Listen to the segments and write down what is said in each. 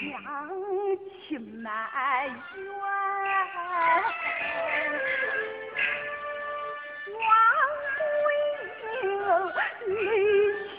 娘亲埋怨，王贵英泪悬。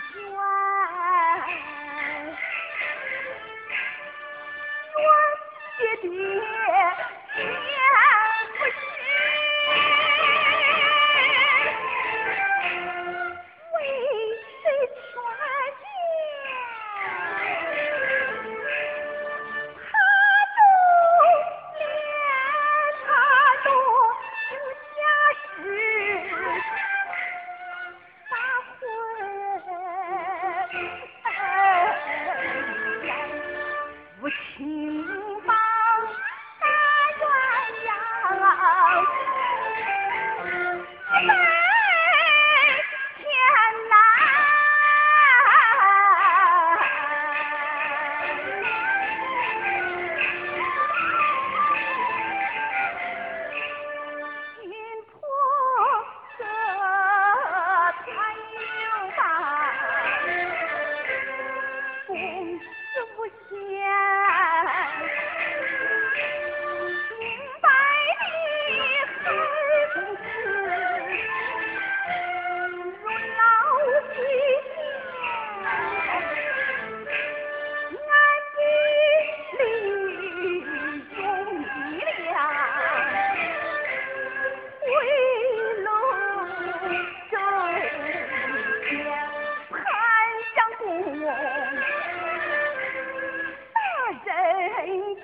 爹爹，见不风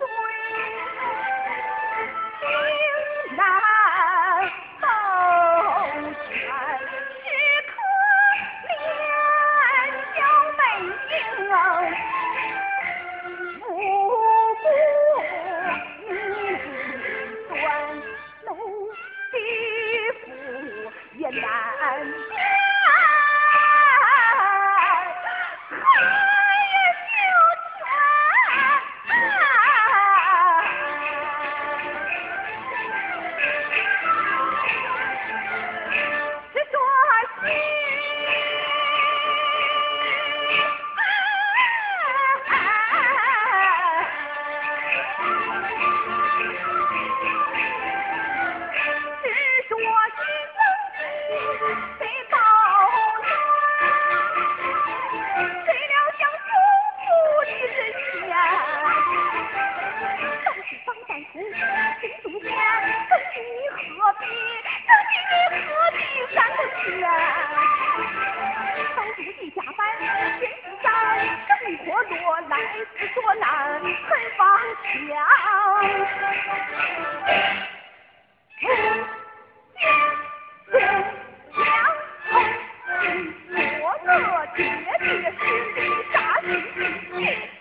呀当初的瞎掰奸计遭人来是做难肯方枪姐姐心里心